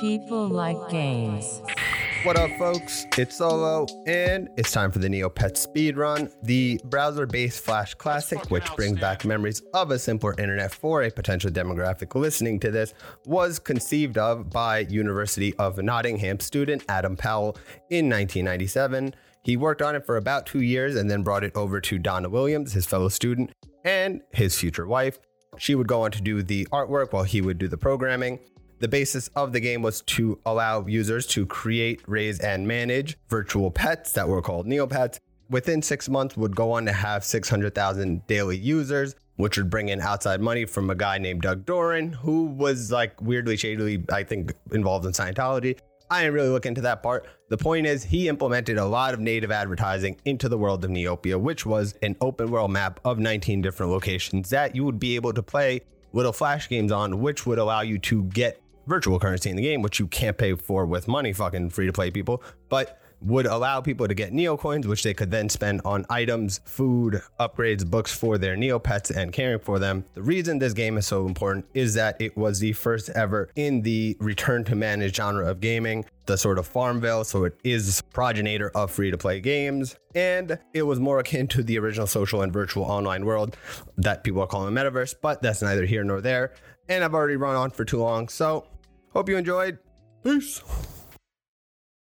People like games. What up, folks? It's Solo, and it's time for the Neopet Speed Run, the browser based Flash classic, which brings back memories of a simpler internet for a potential demographic listening to this, was conceived of by University of Nottingham student Adam Powell in 1997. He worked on it for about two years and then brought it over to Donna Williams, his fellow student, and his future wife. She would go on to do the artwork while he would do the programming. The basis of the game was to allow users to create, raise, and manage virtual pets that were called Neopets. Within six months, would go on to have 600,000 daily users, which would bring in outside money from a guy named Doug Dohring, who was like weirdly, shadily, I think, involved in Scientology. I didn't really look into that part. The point is, he implemented a lot of native advertising into the world of Neopia, which was an open world map of 19 different locations that you would be able to play little flash games on, which would allow you to get virtual currency in the game, which you can't pay for with money, fucking free to play people, but would allow people to get Neo coins, which they could then spend on items, food, upgrades, books for their Neo pets and caring for them. The reason this game is so important is that it was the first ever in the return to manage genre of gaming, the sort of Farmville, so it is progenitor of free to play games. And it was more akin to the original social and virtual online world that people are calling the metaverse, but that's neither here nor there. And I've already run on for too long, so hope you enjoyed. Peace.